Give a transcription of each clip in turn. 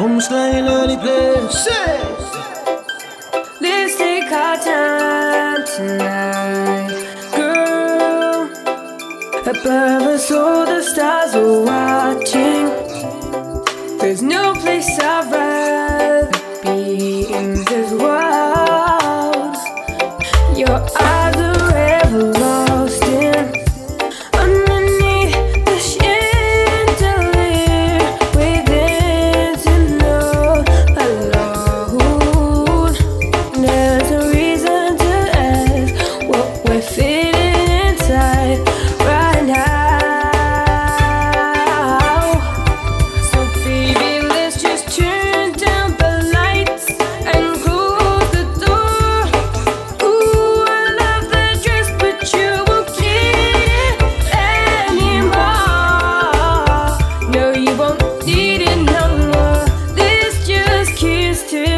Omslijnen die places. Let's take our time tonight, girl. Above us, all the stars are watching. There's no place I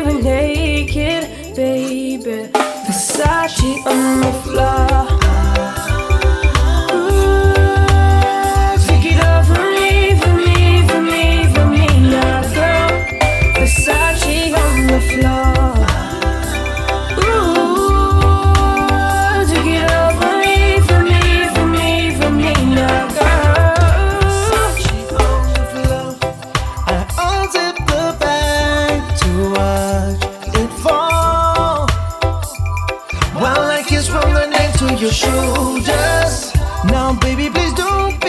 naked, baby. Versace on the floor. to your shoulders. Now, baby, please don't